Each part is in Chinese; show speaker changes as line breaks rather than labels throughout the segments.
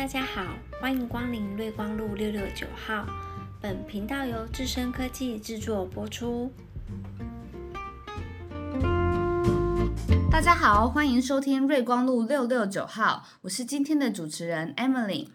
大家好，欢迎光临瑞光路六六九号。本频道由智深科技制作播出。
大家好，欢迎收听瑞光路六六九号，我是今天的主持人 Emily，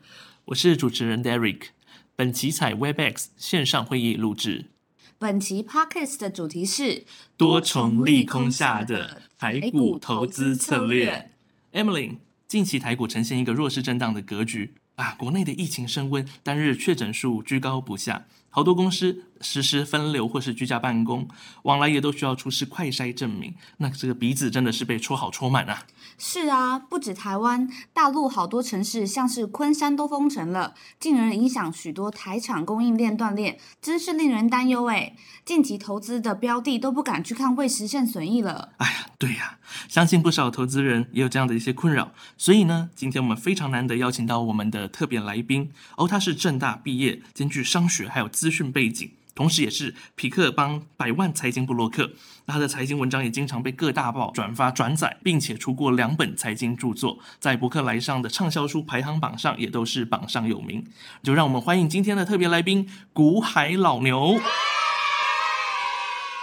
我是主持人 Derek。本期采 Webex 线上会议录制。
本期 Podcast 的主题是
多重利空下的台股投资策略。Emily，近期台股呈现一个弱势震荡的格局。啊，国内的疫情升温，单日确诊数居高不下。好多公司实施分流或是居家办公，往来也都需要出示快筛证明。那这个鼻子真的是被戳好戳满啊！
是啊，不止台湾，大陆好多城市，像是昆山都封城了，进而影响许多台厂供应链断裂，真是令人担忧哎。近期投资的标的都不敢去看未实现损益了。
哎呀，对呀，相信不少投资人也有这样的一些困扰。所以呢，今天我们非常难得邀请到我们的特别来宾哦，他是正大毕业，兼具商学还有资讯背景，同时也是匹克邦百万财经布洛克。那他的财经文章也经常被各大报转发转载，并且出过两本财经著作，在博客来上的畅销书排行榜上也都是榜上有名。就让我们欢迎今天的特别来宾古海老牛。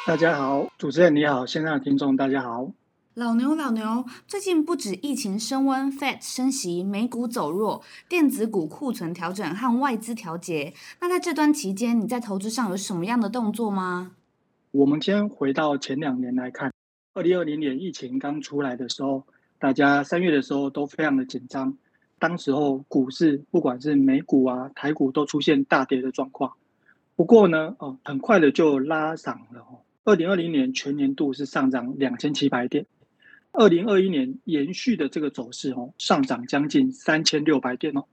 大家好，主持人你好，线上的听众大家好。
老牛，老牛，最近不止疫情升温，Fed 升息，美股走弱，电子股库存调整和外资调节。那在这段期间，你在投资上有什么样的动作吗？
我们先回到前两年来看，二零二零年疫情刚出来的时候，大家三月的时候都非常的紧张，当时候股市不管是美股啊、台股都出现大跌的状况。不过呢，哦，很快的就拉涨了哦。二零二零年全年度是上涨两千七百点，二零二一年延续的这个走势哦，上涨将近三千六百点哦，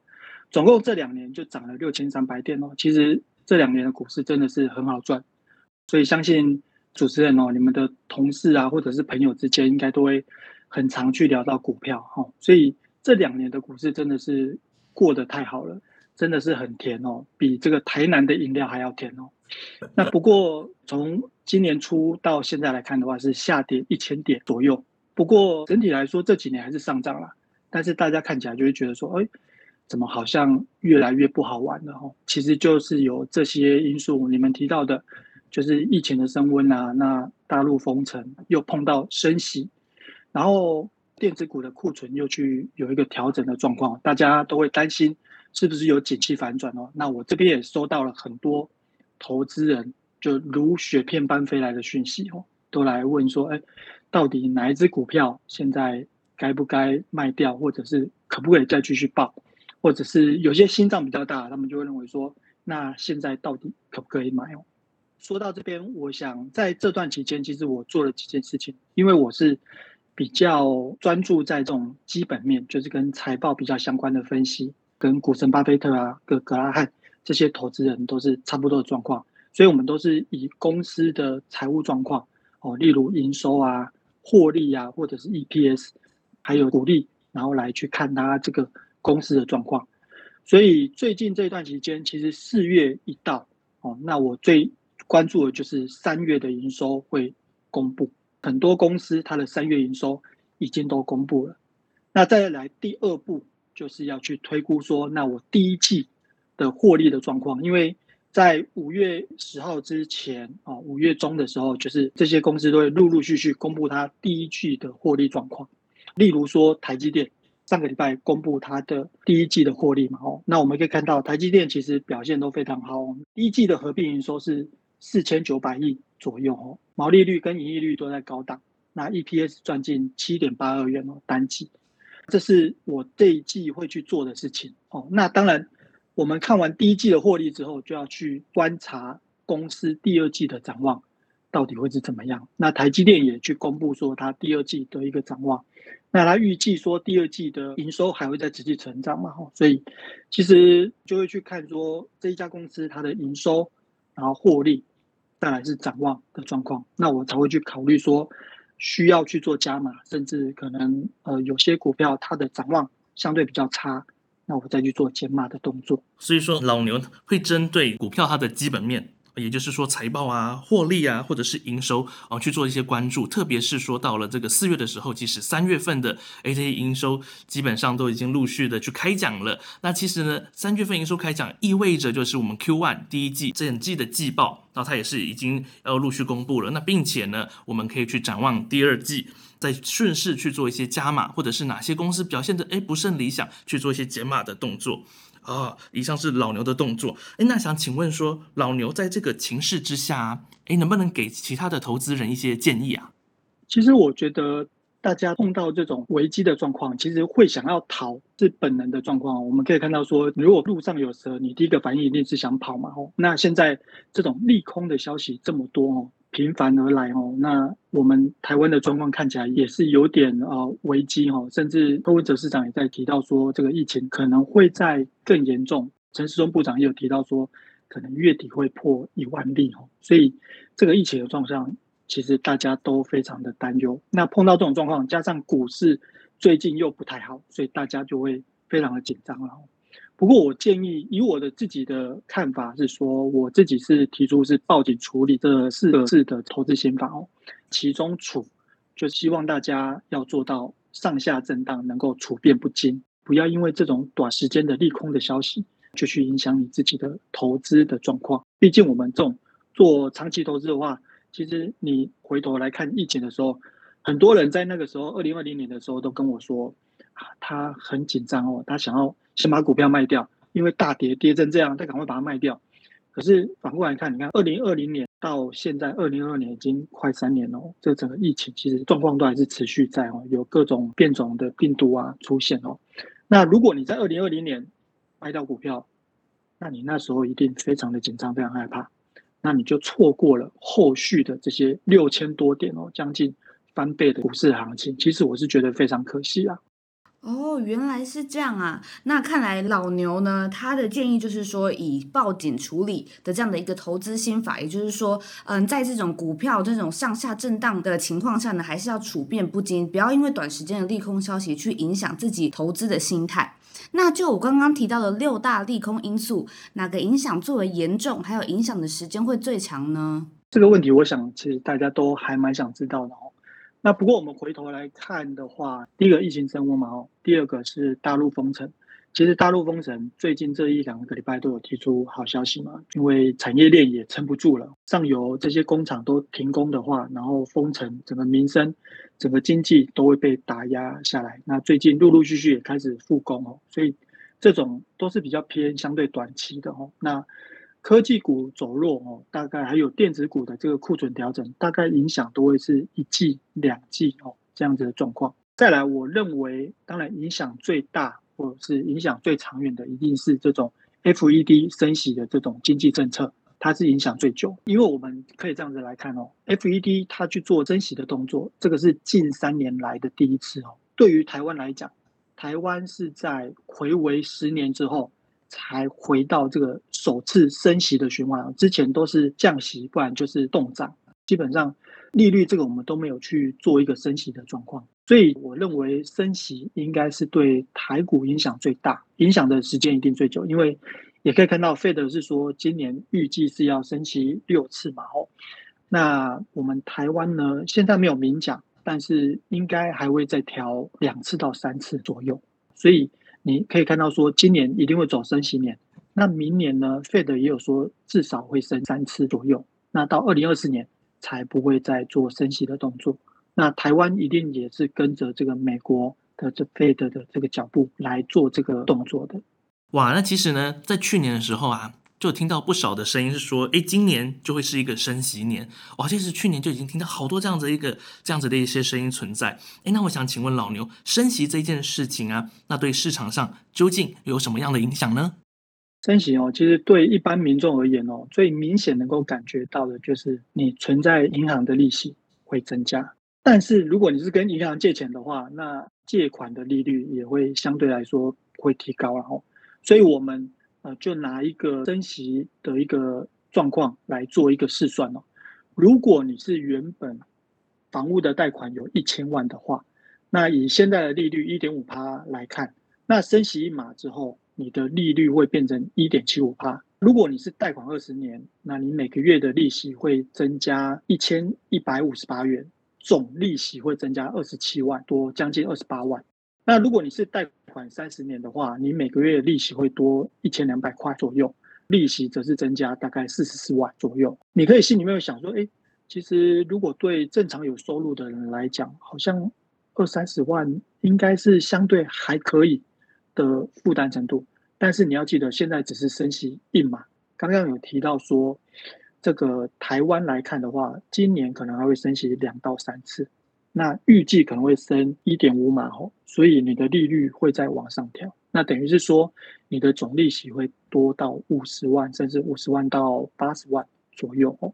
总共这两年就涨了六千三百点哦。其实这两年的股市真的是很好赚，所以相信主持人哦，你们的同事啊或者是朋友之间应该都会很常去聊到股票哈。所以这两年的股市真的是过得太好了，真的是很甜哦，比这个台南的饮料还要甜哦。那不过从今年初到现在来看的话，是下跌一千点左右。不过整体来说，这几年还是上涨了。但是大家看起来就会觉得说，哎，怎么好像越来越不好玩了？哦，其实就是有这些因素，你们提到的，就是疫情的升温啊，那大陆封城又碰到升息，然后电子股的库存又去有一个调整的状况，大家都会担心是不是有景气反转哦。那我这边也收到了很多投资人。就如雪片般飞来的讯息哦，都来问说，哎，到底哪一只股票现在该不该卖掉，或者是可不可以再继续报，或者是有些心脏比较大，他们就会认为说，那现在到底可不可以买哦？说到这边，我想在这段期间，其实我做了几件事情，因为我是比较专注在这种基本面，就是跟财报比较相关的分析，跟股神巴菲特啊、格格拉汉这些投资人都是差不多的状况。所以，我们都是以公司的财务状况哦，例如营收啊、获利啊，或者是 EPS，还有股利，然后来去看它这个公司的状况。所以，最近这段期间，其实四月一到哦，那我最关注的就是三月的营收会公布。很多公司它的三月营收已经都公布了。那再来第二步，就是要去推估说，那我第一季的获利的状况，因为。在五月十号之前啊，五月中的时候，就是这些公司都会陆陆续续公布它第一季的获利状况。例如说，台积电上个礼拜公布它的第一季的获利嘛，哦，那我们可以看到台积电其实表现都非常好。第一季的合并营收是四千九百亿左右哦，毛利率跟盈利率都在高档，那 EPS 赚进七点八二元哦，单季，这是我这一季会去做的事情哦。那当然。我们看完第一季的获利之后，就要去观察公司第二季的展望到底会是怎么样。那台积电也去公布说，它第二季的一个展望。那它预计说，第二季的营收还会在持续成长嘛？所以其实就会去看说这一家公司它的营收，然后获利，再来是展望的状况。那我才会去考虑说，需要去做加码，甚至可能呃有些股票它的展望相对比较差。那我再去做减码的动作。
所以说，老牛会针对股票它的基本面也就是说财报啊、获利啊，或者是营收啊，去做一些关注。特别是说到了这个四月的时候，其实三月份的 ATA 营收基本上都已经陆续的去开奖了。那其实呢，三月份营收开奖意味着就是我们 Q one 第一季整季的季报，那它也是已经要陆续公布了。那并且呢，我们可以去展望第二季。再顺势去做一些加码，或者是哪些公司表现的哎不甚理想，去做一些减码的动作啊。以上是老牛的动作，哎，那想请问说，老牛在这个情势之下，哎，能不能给其他的投资人一些建议啊？
其实我觉得大家碰到这种危机的状况，其实会想要逃是本能的状况。我们可以看到说，如果路上有蛇，你第一个反应一定是想跑嘛。哦，那现在这种利空的消息这么多哦。频繁而来哦，那我们台湾的状况看起来也是有点呃危机哈，甚至柯文哲市长也在提到说，这个疫情可能会在更严重。陈时中部长也有提到说，可能月底会破一万例哦，所以这个疫情的状况，其实大家都非常的担忧。那碰到这种状况，加上股市最近又不太好，所以大家就会非常的紧张了。不过，我建议以我的自己的看法是说，我自己是提出是报警处理这四个字的投资心法哦。其中处就希望大家要做到上下震荡能够处变不惊，不要因为这种短时间的利空的消息就去影响你自己的投资的状况。毕竟我们这种做长期投资的话，其实你回头来看疫情的时候，很多人在那个时候二零二零年的时候都跟我说啊，他很紧张哦，他想要。先把股票卖掉，因为大跌跌成这样，再赶快把它卖掉。可是反过来看，你看二零二零年到现在二零二二年已经快三年了，这整个疫情其实状况都还是持续在哦，有各种变种的病毒啊出现哦。那如果你在二零二零年卖掉股票，那你那时候一定非常的紧张，非常害怕，那你就错过了后续的这些六千多点哦，将近翻倍的股市行情。其实我是觉得非常可惜啊。
哦，原来是这样啊！那看来老牛呢，他的建议就是说，以报警处理的这样的一个投资心法，也就是说，嗯，在这种股票这种上下震荡的情况下呢，还是要处变不惊，不要因为短时间的利空消息去影响自己投资的心态。那就我刚刚提到的六大利空因素，哪个影响最为严重，还有影响的时间会最长呢？
这个问题，我想其实大家都还蛮想知道的哦。那不过我们回头来看的话，第一个疫情升温嘛，哦，第二个是大陆封城。其实大陆封城最近这一两个礼拜都有提出好消息嘛，因为产业链也撑不住了，上游这些工厂都停工的话，然后封城，整个民生、整个经济都会被打压下来。那最近陆陆续续也开始复工哦，所以这种都是比较偏相对短期的哦。那科技股走弱哦，大概还有电子股的这个库存调整，大概影响都会是一季、两季哦这样子的状况。再来，我认为当然影响最大或者是影响最长远的，一定是这种 FED 升息的这种经济政策，它是影响最久。因为我们可以这样子来看哦，FED 它去做升息的动作，这个是近三年来的第一次哦。对于台湾来讲，台湾是在回违十年之后。才回到这个首次升息的循环，之前都是降息，不然就是动涨。基本上利率这个我们都没有去做一个升息的状况，所以我认为升息应该是对台股影响最大，影响的时间一定最久。因为也可以看到，Fed 是说今年预计是要升息六次嘛，哦，那我们台湾呢现在没有明讲，但是应该还会再调两次到三次左右，所以。你可以看到说，今年一定会走升息年。那明年呢？Fed 也有说至少会升三次左右。那到二零二四年才不会再做升息的动作。那台湾一定也是跟着这个美国的这 Fed 的这个脚步来做这个动作的。
哇，那其实呢，在去年的时候啊。就听到不少的声音是说，哎，今年就会是一个升息年。哇，其实去年就已经听到好多这样子一个这样子的一些声音存在。哎，那我想请问老牛，升息这件事情啊，那对市场上究竟有什么样的影响呢？
升息哦，其实对一般民众而言哦，最明显能够感觉到的就是你存在银行的利息会增加。但是如果你是跟银行借钱的话，那借款的利率也会相对来说会提高然后，所以我们。呃，就拿一个升息的一个状况来做一个试算哦。如果你是原本房屋的贷款有一千万的话，那以现在的利率一点五趴来看，那升息一码之后，你的利率会变成一点七五趴，如果你是贷款二十年，那你每个月的利息会增加一千一百五十八元，总利息会增加二十七万多，将近二十八万。那如果你是贷款三十年的话，你每个月利息会多一千两百块左右，利息则是增加大概四十四万左右。你可以心里面想说，哎，其实如果对正常有收入的人来讲，好像二三十万应该是相对还可以的负担程度。但是你要记得，现在只是升息一码。刚刚有提到说，这个台湾来看的话，今年可能还会升息两到三次，那预计可能会升一点五码哦，所以你的利率会再往上调。那等于是说，你的总利息会多到五十万，甚至五十万到八十万左右哦。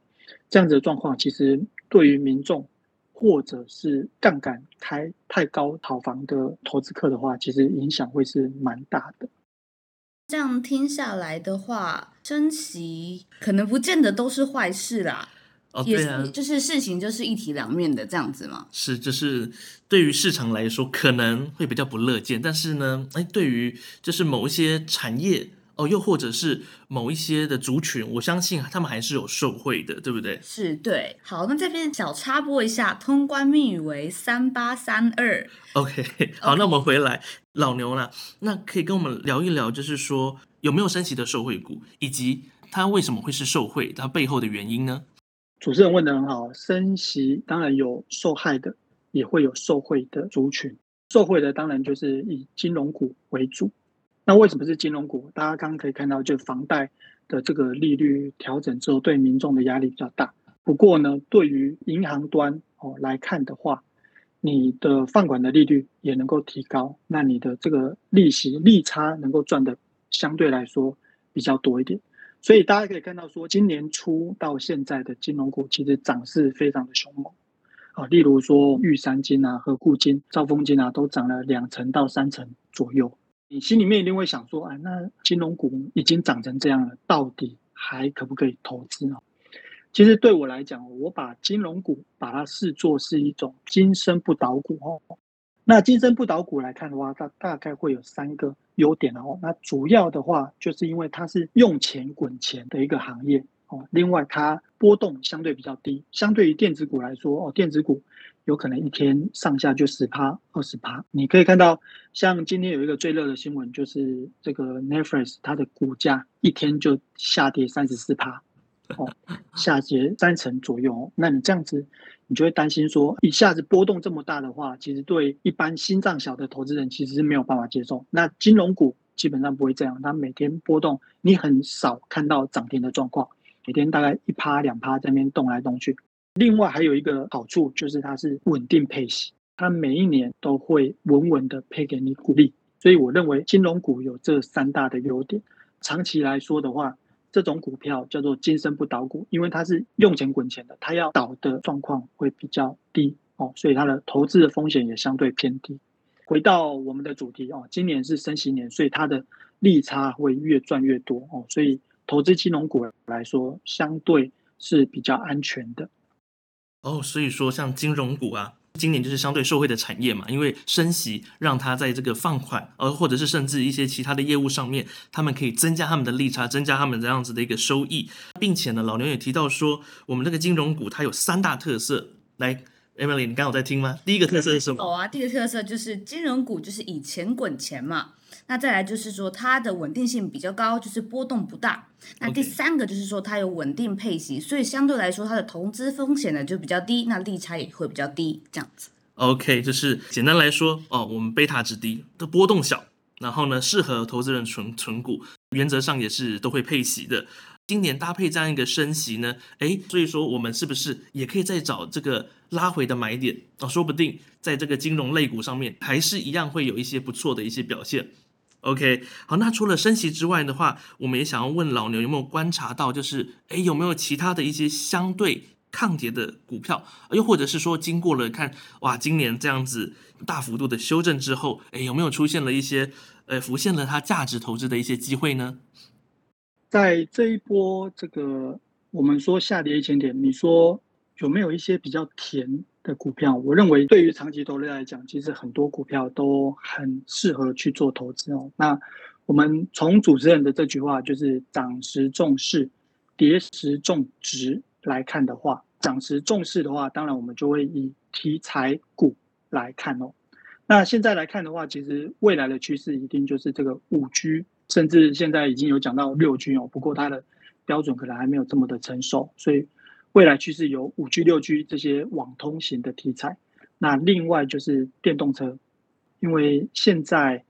这样子的状况，其实对于民众或者是杠杆开太高炒房的投资客的话，其实影响会是蛮大的。
这样听下来的话，升息可能不见得都是坏事啦。
哦，对啊，
就是事情就是一体两面的这样子嘛。
是，就是对于市场来说可能会比较不乐见，但是呢，哎，对于就是某一些产业。哦，又或者是某一些的族群，我相信他们还是有受惠的，对不对？
是，对。好，那这边小插播一下，通关密语为三八三二。
OK，好，那我们回来，老牛啦？那可以跟我们聊一聊，就是说有没有升息的受惠股，以及它为什么会是受贿，它背后的原因呢？
主持人问的很好，升息当然有受害的，也会有受贿的族群。受贿的当然就是以金融股为主。那为什么是金融股？大家刚刚可以看到，就房贷的这个利率调整之后，对民众的压力比较大。不过呢，对于银行端哦来看的话，你的放款的利率也能够提高，那你的这个利息利差能够赚的相对来说比较多一点。所以大家可以看到，说今年初到现在的金融股其实涨势非常的凶猛啊，例如说玉山金啊、和固金、兆丰金啊，都涨了两成到三成左右。你心里面一定会想说，哎，那金融股已经涨成这样了，到底还可不可以投资呢？其实对我来讲，我把金融股把它视作是一种金身不倒股哦。那金身不倒股来看的话，它大概会有三个优点哦。那主要的话，就是因为它是用钱滚钱的一个行业哦。另外，它波动相对比较低，相对于电子股来说哦，电子股。有可能一天上下就十趴、二十趴。你可以看到，像今天有一个最热的新闻，就是这个 Netflix 它的股价一天就下跌三十四趴，哦，下跌三成左右。那你这样子，你就会担心说，一下子波动这么大的话，其实对一般心脏小的投资人其实是没有办法接受。那金融股基本上不会这样，它每天波动，你很少看到涨停的状况，每天大概一趴两趴在那边动来动去。另外还有一个好处就是它是稳定配息，它每一年都会稳稳的配给你股利，所以我认为金融股有这三大的优点。长期来说的话，这种股票叫做金身不倒股，因为它是用钱滚钱的，它要倒的状况会比较低哦，所以它的投资的风险也相对偏低。回到我们的主题哦，今年是升息年，所以它的利差会越赚越多哦，所以投资金融股来说相对是比较安全的。
哦，所以说像金融股啊，今年就是相对受惠的产业嘛，因为升息让它在这个放款，呃，或者是甚至一些其他的业务上面，他们可以增加他们的利差，增加他们这样子的一个收益，并且呢，老牛也提到说，我们这个金融股它有三大特色，来，Emily，你刚好在听吗？第一个特色是什么？
有啊，第一个特色就是金融股就是以钱滚钱嘛。那再来就是说，它的稳定性比较高，就是波动不大。那第三个就是说，它有稳定配息，所以相对来说，它的投资风险呢就比较低，那利差也会比较低，这样子。
OK，就是简单来说哦，我们贝塔值低，的波动小，然后呢适合投资人存存股，原则上也是都会配息的。今年搭配这样一个升息呢，诶，所以说我们是不是也可以再找这个拉回的买点哦？说不定在这个金融类股上面，还是一样会有一些不错的一些表现。OK，好，那除了升息之外的话，我们也想要问老牛有没有观察到，就是诶，有没有其他的一些相对抗跌的股票，又或者是说经过了看哇，今年这样子大幅度的修正之后，诶，有没有出现了一些呃浮现了它价值投资的一些机会呢？
在这一波这个我们说下跌一千点，你说有没有一些比较甜？的股票，我认为对于长期投资来讲，其实很多股票都很适合去做投资哦。那我们从主持人的这句话就是涨时重视，跌时重值来看的话，涨时重视的话，当然我们就会以题材股来看哦。那现在来看的话，其实未来的趋势一定就是这个五 G，甚至现在已经有讲到六 G 哦，不过它的标准可能还没有这么的成熟，所以未来趋势有五 G、六 G 这些网通型的题材。那另外就是电动车，因为现在。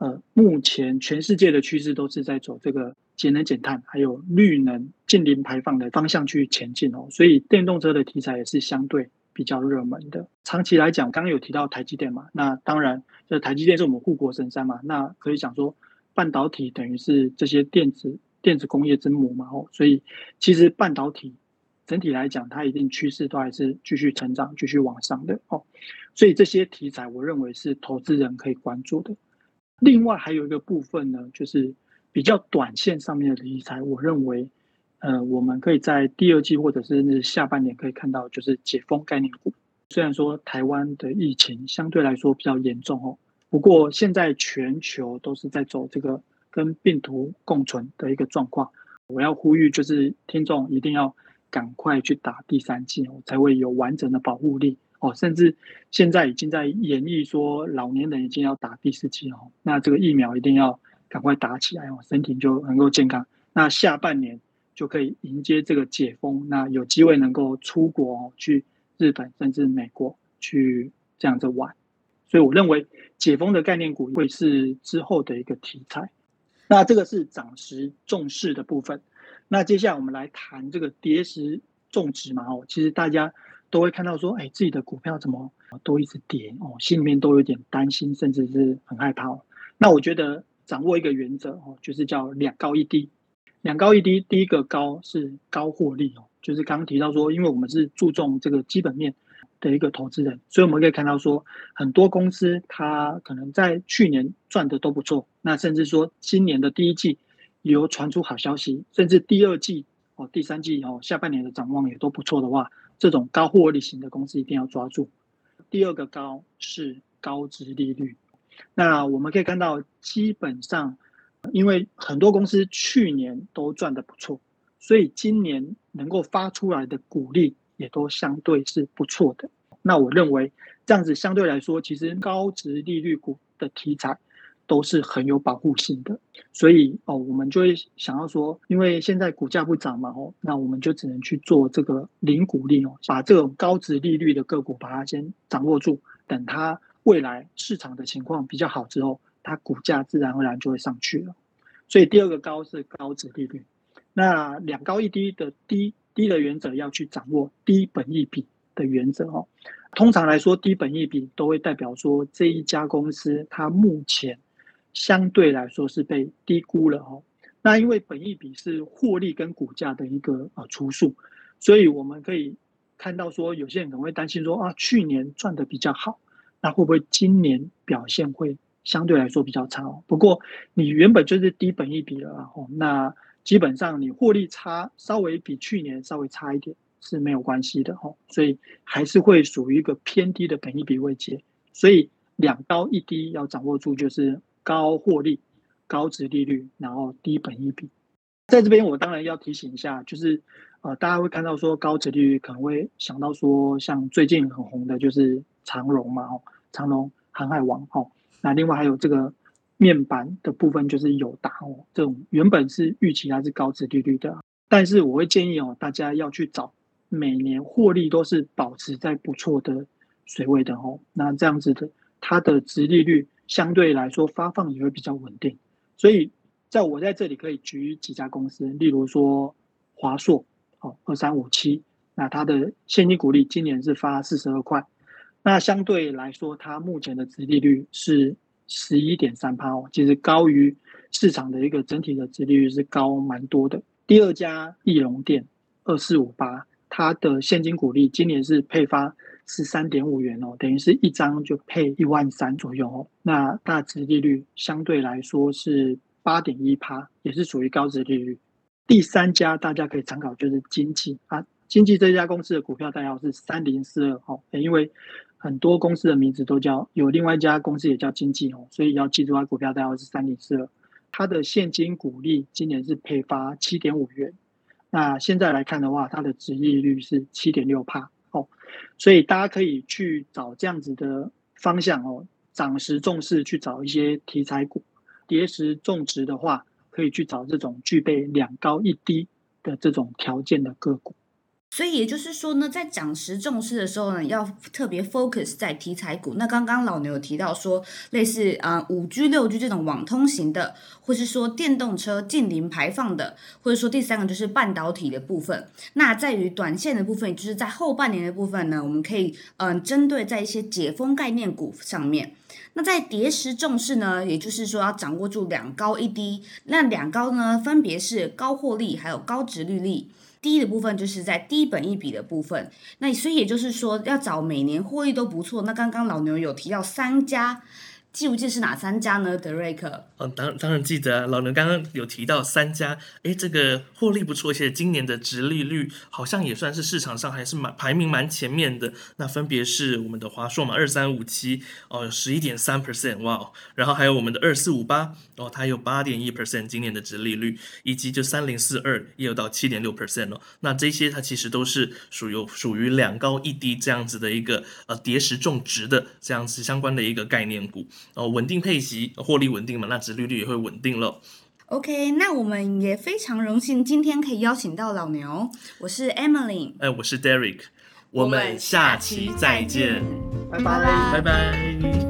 呃，目前全世界的趋势都是在走这个节能减碳，还有绿能、近零排放的方向去前进哦。所以电动车的题材也是相对比较热门的。长期来讲，刚刚有提到台积电嘛，那当然，这台积电是我们护国神山嘛。那可以讲说，半导体等于是这些电子电子工业之母嘛。哦，所以其实半导体整体来讲，它一定趋势都还是继续成长、继续往上的哦。所以这些题材，我认为是投资人可以关注的。另外还有一个部分呢，就是比较短线上面的题材，我认为，呃，我们可以在第二季或者是下半年可以看到，就是解封概念股。虽然说台湾的疫情相对来说比较严重哦，不过现在全球都是在走这个跟病毒共存的一个状况。我要呼吁就是听众一定要赶快去打第三剂哦，才会有完整的保护力。哦，甚至现在已经在演绎说，老年人已经要打第四剂哦，那这个疫苗一定要赶快打起来哦，身体就能够健康。那下半年就可以迎接这个解封，那有机会能够出国哦去日本甚至美国去这样子玩。所以我认为解封的概念股会是之后的一个题材。那这个是涨时重视的部分。那接下来我们来谈这个跌时种植嘛哦，其实大家。都会看到说，哎，自己的股票怎么都一直跌哦，心里面都有点担心，甚至是很害怕。那我觉得掌握一个原则哦，就是叫两高一低。两高一低，第一个高是高获利哦，就是刚刚提到说，因为我们是注重这个基本面的一个投资人，所以我们可以看到说，很多公司它可能在去年赚的都不错，那甚至说今年的第一季有传出好消息，甚至第二季哦、第三季哦、下半年的展望也都不错的话。这种高获利型的公司一定要抓住。第二个高是高值利率。那我们可以看到，基本上因为很多公司去年都赚的不错，所以今年能够发出来的股利也都相对是不错的。那我认为这样子相对来说，其实高值利率股的题材。都是很有保护性的，所以哦，我们就会想要说，因为现在股价不涨嘛，哦，那我们就只能去做这个零股利哦，把这种高值利率的个股把它先掌握住，等它未来市场的情况比较好之后，它股价自然而然就会上去了。所以第二个高是高值利率，那两高一低的低低的原则要去掌握低本益比的原则哦。通常来说，低本益比都会代表说这一家公司它目前。相对来说是被低估了哦。那因为本益比是获利跟股价的一个呃除数，所以我们可以看到说，有些人可能会担心说啊，去年赚的比较好，那会不会今年表现会相对来说比较差哦？不过你原本就是低本益比了哦，那基本上你获利差稍微比去年稍微差一点是没有关系的哦，所以还是会属于一个偏低的本益比位阶。所以两高一低要掌握住就是。高获利、高值利率，然后低本益比，在这边我当然要提醒一下，就是呃，大家会看到说高值利率可能会想到说，像最近很红的就是长荣嘛，哦，长荣航海王，哦，那另外还有这个面板的部分就是友达哦，这种原本是预期它是高值利率的，但是我会建议哦，大家要去找每年获利都是保持在不错的水位的哦，那这样子的它的值利率。相对来说，发放也会比较稳定，所以在我在这里可以举几家公司，例如说华硕，哦，二三五七，那它的现金股利今年是发四十二块，那相对来说，它目前的殖利率是十一点三趴哦，其实高于市场的一个整体的殖利率是高蛮多的。第二家翼龙店二四五八，它的现金股利今年是配发。十三点五元哦，等于是一张就配一万三左右哦。那大值利率相对来说是八点一趴，也是属于高值利率。第三家大家可以参考就是经济啊，经济这家公司的股票代号是三零四二哦，因为很多公司的名字都叫有另外一家公司也叫经济哦，所以要记住它股票代号是三零四二。它的现金股利今年是配发七点五元，那现在来看的话，它的值利率是七点六帕，所以大家可以去找这样子的方向哦，涨时重视去找一些题材股，跌时重值的话，可以去找这种具备两高一低的这种条件的个股。
所以也就是说呢，在涨时重视的时候呢，要特别 focus 在题材股。那刚刚老牛有提到说，类似啊五 G、六 G 这种网通型的，或是说电动车近零排放的，或者说第三个就是半导体的部分。那在于短线的部分，就是在后半年的部分呢，我们可以嗯针对在一些解封概念股上面。那在跌时重视呢，也就是说要掌握住两高一低。那两高呢，分别是高获利还有高值率率。低的部分就是在低本一笔的部分，那所以也就是说要找每年获利都不错。那刚刚老牛有提到三家。记不记是哪三家呢？德瑞克？
嗯，当当然记得啊。老牛刚刚有提到三家，哎，这个获利不错，而且今年的值利率好像也算是市场上还是蛮排名蛮前面的。那分别是我们的华硕嘛，二三五七哦，十一点三 percent 哇，然后还有我们的二四五八哦，它有八点一 percent 今年的值利率，以及就三零四二也有到七点六 percent 哦。那这些它其实都是属于属于两高一低这样子的一个呃叠时种植的这样子相关的一个概念股。哦，稳定配息，获利稳定嘛，那殖利率也会稳定了。
OK，那我们也非常荣幸今天可以邀请到老牛，我是 Emily，
哎，我是 Derek，我们下期再见，
拜拜，
拜拜。